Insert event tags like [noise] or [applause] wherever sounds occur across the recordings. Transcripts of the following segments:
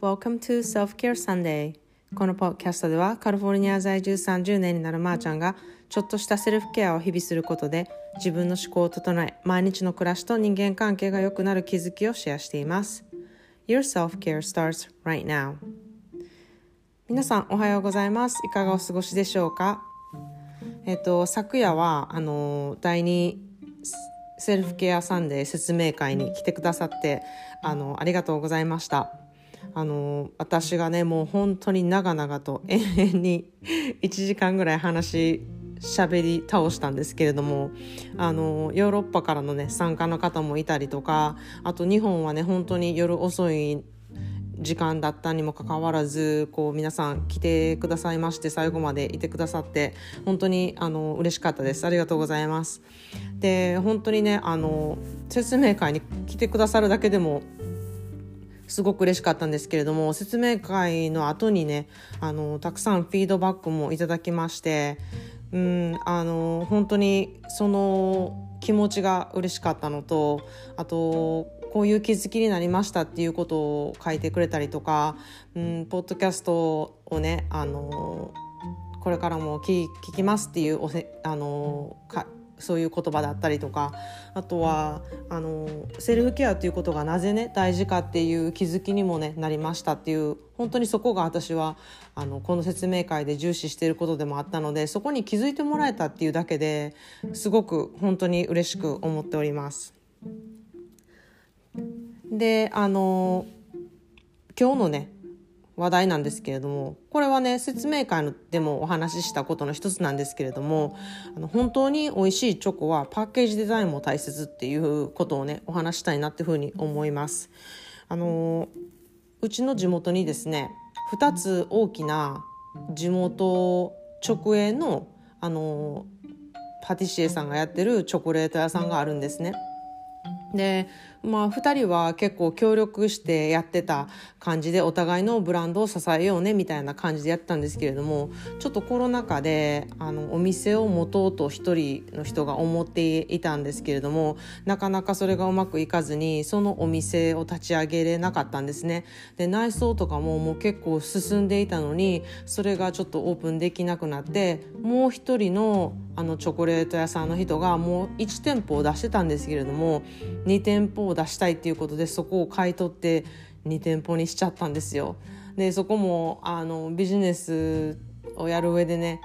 welcome to Self-Care Sunday. このポッキャストではカリフォルニア在住30年になるまーちゃんがちょっとしたセルフケアを日々することで自分の思考を整え毎日の暮らしと人間関係が良くなる気づきをシェアしています。Your self-care starts right now. 皆さんおはようございます。いかがお過ごしでしょうか？えっと昨夜はあの第2 Self-Care Sunday 説明会に来てくださってあのありがとうございました。あの私がねもう本当に長々と延々に [laughs] 1時間ぐらい話しゃべり倒したんですけれどもあのヨーロッパからのね参加の方もいたりとかあと日本はね本当に夜遅い時間だったにもかかわらずこう皆さん来てくださいまして最後までいてくださって本当にあの嬉しかったです。ありがとうございます。で本当にねあの説明会に来てくださるだけでもすごく嬉しかったんですけれども説明会の後にねあのたくさんフィードバックもいただきましてうんあの本当にその気持ちが嬉しかったのとあとこういう気づきになりましたっていうことを書いてくれたりとか、うん、ポッドキャストをねあのこれからも聞きますっていうおせあのかそういう言葉だったりとかあとはあのセルフケアということがなぜね大事かっていう気づきにも、ね、なりましたっていう本当にそこが私はあのこの説明会で重視していることでもあったのでそこに気づいてもらえたっていうだけですごく本当に嬉しく思っております。であの今日のね話題なんですけれどもこれはね説明会でもお話ししたことの一つなんですけれどもあの本当に美味しいチョコはパッケージデザインも大切っていうことをねお話したいなっていうふうに思います。あのうちの地元にですね2つ大きな地元直営のあのパティシエさんがやってるチョコレート屋さんがあるんですね。でまあ、2人は結構協力してやってた感じでお互いのブランドを支えようねみたいな感じでやったんですけれどもちょっとコロナ禍であのお店を持とうと1人の人が思っていたんですけれどもなかなかそれがうまくいかずにそのお店を立ち上げれなかったんですね。で内装とかももう結構進んでいたのにそれがちょっとオープンできなくなってもう1人のあのチョコレート屋さんの人がもう1店舗を出してたんですけれども2店舗を出したいっていうことでそこを買い取って2店舗にしちゃったんですよ。でそこもあのビジネスをやる上でね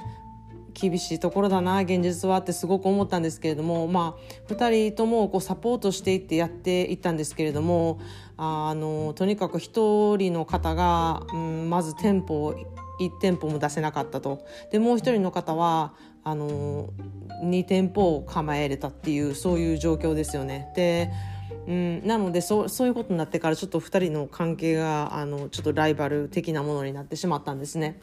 厳しいところだな現実はってすごく思ったんですけれども、まあ、2人ともこうサポートしていってやっていったんですけれどもあのとにかく1人の方が、うん、まず店舗を1店舗も出せなかったとでもう1人の方はあの2店舗を構えれたっていうそういう状況ですよね。でうん、なのでそうそういうことになってからちょっと2人の関係があのちょっとライバル的なものになってしまったんですね。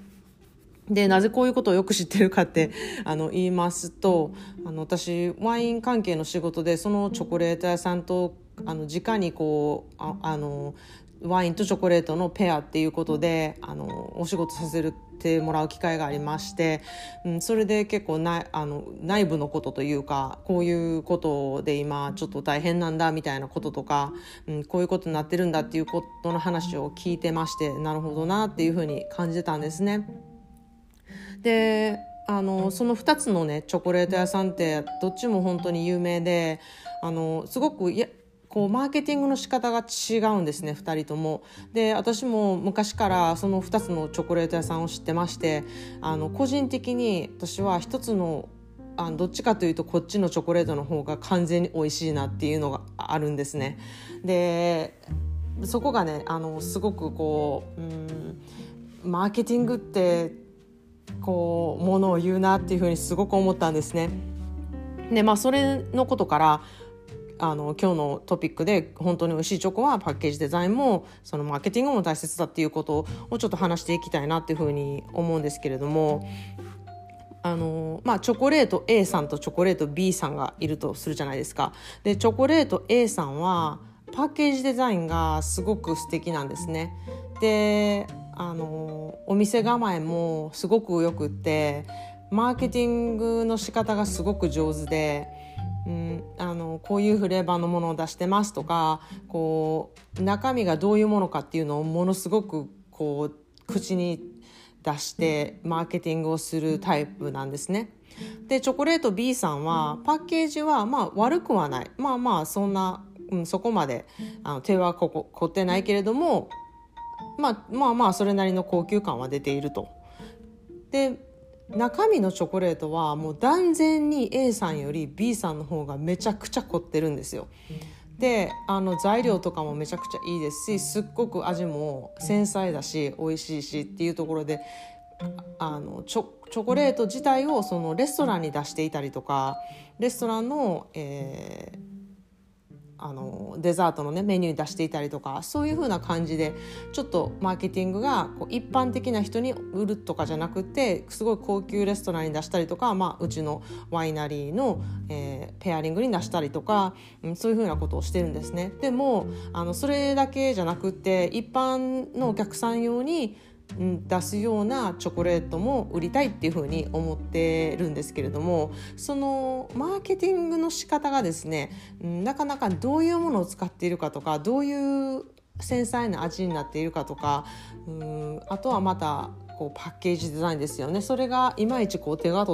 でなぜこういうことをよく知ってるかってあの言いますとあの私ワイン関係の仕事でそのチョコレート屋さんとあの直にこうああのワインとチョコレートのペアっていうことであのお仕事させてもらう機会がありまして、うん、それで結構なあの内部のことというかこういうことで今ちょっと大変なんだみたいなこととか、うん、こういうことになってるんだっていうことの話を聞いてましてなるほどなっていうふうに感じてたんですね。であのその2つのねチョコレート屋さんってどっちも本当に有名であのすごくやこうマーケティングの仕方が違うんですね2人とも。で私も昔からその2つのチョコレート屋さんを知ってましてあの個人的に私は1つのあどっちかというとこっちのチョコレートの方が完全に美味しいなっていうのがあるんですね。でそこがねあのすごくこううんマーケティングってこうものを言うなっていうふうにすごく思ったんですね。でまあそれのことからあの今日のトピックで本当に美味しいチョコはパッケージデザインもそのマーケティングも大切だっていうことをちょっと話していきたいなっていうふうに思うんですけれどもあのまあ、チョコレート A さんとチョコレート B さんがいるとするじゃないですか。でチョコレート A さんはパッケージデザインがすごく素敵なんですね。であのお店構えもすごくよくってマーケティングの仕方がすごく上手でうん、あのこういうフレーバーのものを出してますとかこう中身がどういうものかっていうのをものすごくこう口に出してマーケティングをするタイプなんですね。でチョコレート B さんはパッケージはまあ悪くはないまあまあそんな、うん、そこまであの手はここ凝ってないけれども、まあ、まあまあそれなりの高級感は出ていると。で中身のチョコレートはもう断然に A さんより B さんの方がめちゃくちゃ凝ってるんですよ。であの材料とかもめちゃくちゃいいですしすっごく味も繊細だし美味しいしっていうところであのチョチョコレート自体をそのレストランに出していたりとかレストランの、えー、あのデザートのねメニュー出していたりとかそういう風な感じでちょっとマーケティングがこう一般的な人に売るとかじゃなくてすごい高級レストランに出したりとか、まあ、うちのワイナリーの、えー、ペアリングに出したりとか、うん、そういう風なことをしてるんですね。でもあのそれだけじゃなくて一般のお客さん用に出すようなチョコレートも売りたいっていうふうに思ってるんですけれどもそのマーケティングの仕方がですねなかなかどういうものを使っているかとかどういう繊細な味になっているかとかうんあとはまたこうパッケージデザインですよね。それがいまいちこう手が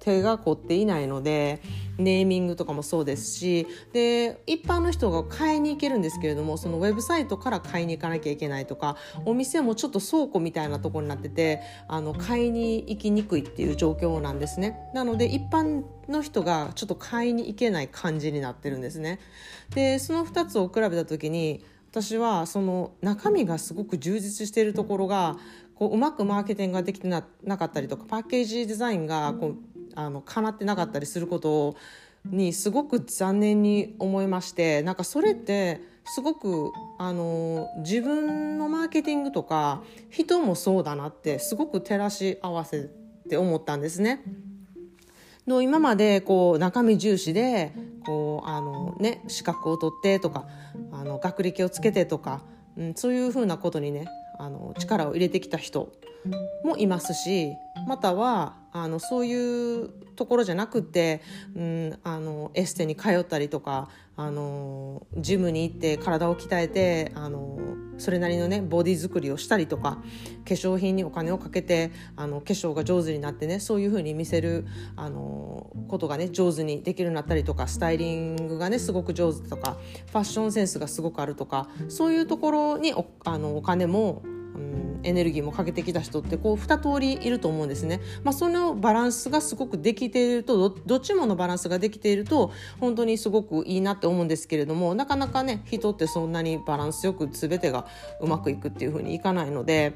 手が凝っていないのでネーミングとかもそうですしで一般の人が買いに行けるんですけれどもそのウェブサイトから買いに行かなきゃいけないとかお店もちょっと倉庫みたいなところになっててあの買いに行きにくいっていう状況なんですね。なので一般の人がちょっと買いに行けない感じになってるんですね。でその2つを比べた時に私はその中身がすごく充実しているところがこううまくマーケティングができてななかったりとかパッケージデザインがこうあの叶ってなかったりすることにすごく残念に思いましてなんかそれってすごくあの自分のマーケティングとか人もそうだなってすごく照らし合わせて思ったんですね。の今までこう中身重視でこうあの、ね、資格を取ってとかあの学歴をつけてとか、うん、そういうふうなことにねあの力を入れてきた人もいますしまたはあのそういうところじゃなくて、うん、あのエステに通ったりとかあのジムに行って体を鍛えてあのそれなりのねボディ作りをしたりとか化粧品にお金をかけてあの化粧が上手になってねそういう風に見せるあのことがね上手にできるようになったりとかスタイリングがねすごく上手とかファッションセンスがすごくあるとかそういうところにおあのお金もエネルギーもかけてきた人ってこう2通りいると思うんですね。まあ、そのバランスがすごくできているとどっちものバランスができていると本当にすごくいいなって思うんですけれどもなかなかね人ってそんなにバランスよく全てがうまくいくっていうふうにいかないので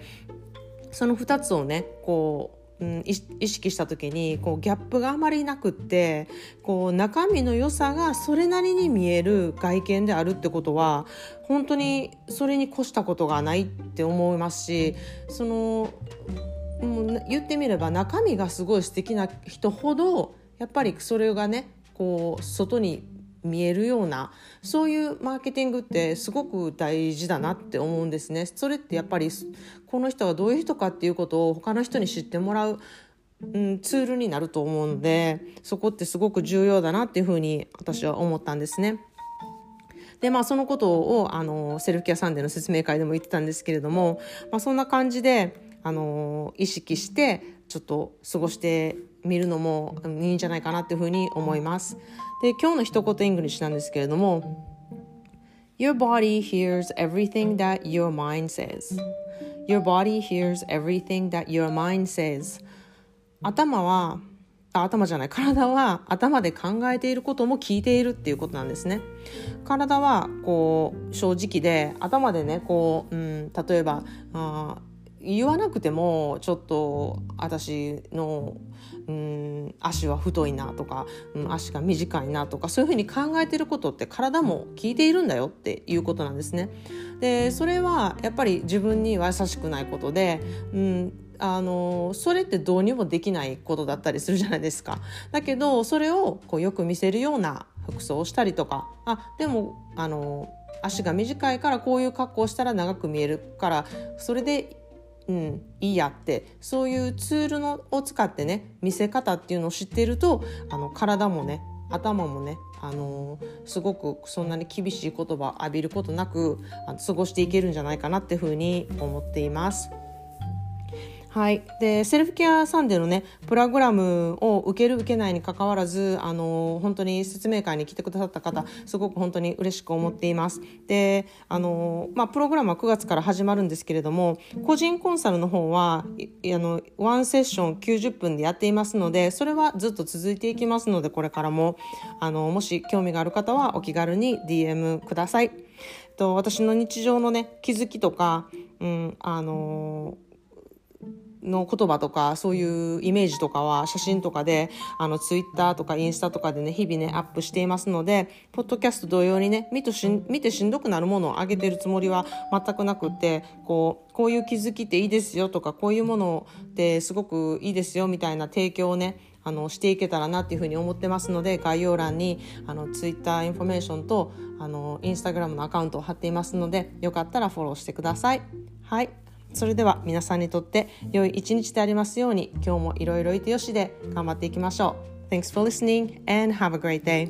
その2つをねこううん、意識した時にこうギャップがあまりなくってこう中身の良さがそれなりに見える外見であるってことは本当にそれに越したことがないって思いますしそのもう言ってみれば中身がすごい素敵な人ほどやっぱりそれがねこう外に見えるようなそういうマーケティングってすごく大事だなって思うんですね。それってやっぱりこの人はどういう人かっていうことを他の人に知ってもらう、うん、ツールになると思うのでそこってすごく重要だなっていうふうに私は思ったんですね。でまあそのことをあの Self-Care Sunday の説明会でも言ってたんですけれども、まあ、そんな感じであの意識してちょっと過ごしてみるのもいいんじゃないかなっていうふうに思います。で今日の一言 English なんですけれども Your body hears everything that your mind says. Your body hears everything that your mind says. 頭はあ頭じゃない体は頭で考えていることも聞いているっていうことなんですね体はこう正直で頭でねこう、うん、例えばあ言わなくてもちょっと私のうん足は太いなとか、うん、足が短いなとかそういうふうに考えてることって体も聞いているんだよっていうことなんですね。でそれはやっぱり自分には優しくないことで、うん、あのそれってどうにもできないことだったりするじゃないですか。だけどそれをこうよく見せるような服装をしたりとかあでもあの足が短いからこういう格好をしたら長く見えるからそれでうん、いいやってそういうツールのを使ってね見せ方っていうのを知っているとあの体もね頭もねあのすごくそんなに厳しい言葉浴びることなくあの過ごしていけるんじゃないかなっていうふうに思っています。はい、で Self-Care Sunday のねプログラムを受ける受けないにかかわらずあの本当に説明会に来てくださった方すごく本当に嬉しく思っています。であの、まあ、プログラムは9月から始まるんですけれども個人コンサルの方はあの one session 90分でやっていますのでそれはずっと続いていきますのでこれからもあのもし興味がある方はお気軽に DM ください。と私の日常のね気づきとか、うん、あのの言葉とかそういうイメージとかは写真とかであのツイッターとかインスタとかでね日々ねアップしていますのでポッドキャスト同様にね見てし見てしんどくなるものをあげてるつもりは全くなくってこうこういう気づきっていいですよとかこういうものってすごくいいですよみたいな提供をねあのしていけたらなっていうふうに思ってますので概要欄にあのツイッターインフォメーションとあのインスタグラムのアカウントを貼っていますのでよかったらフォローしてください。はいそれでは皆さんにとって良い一日でありますように今日もいろいろいてよしで頑張っていきましょう。Thanks for listening and have a great day.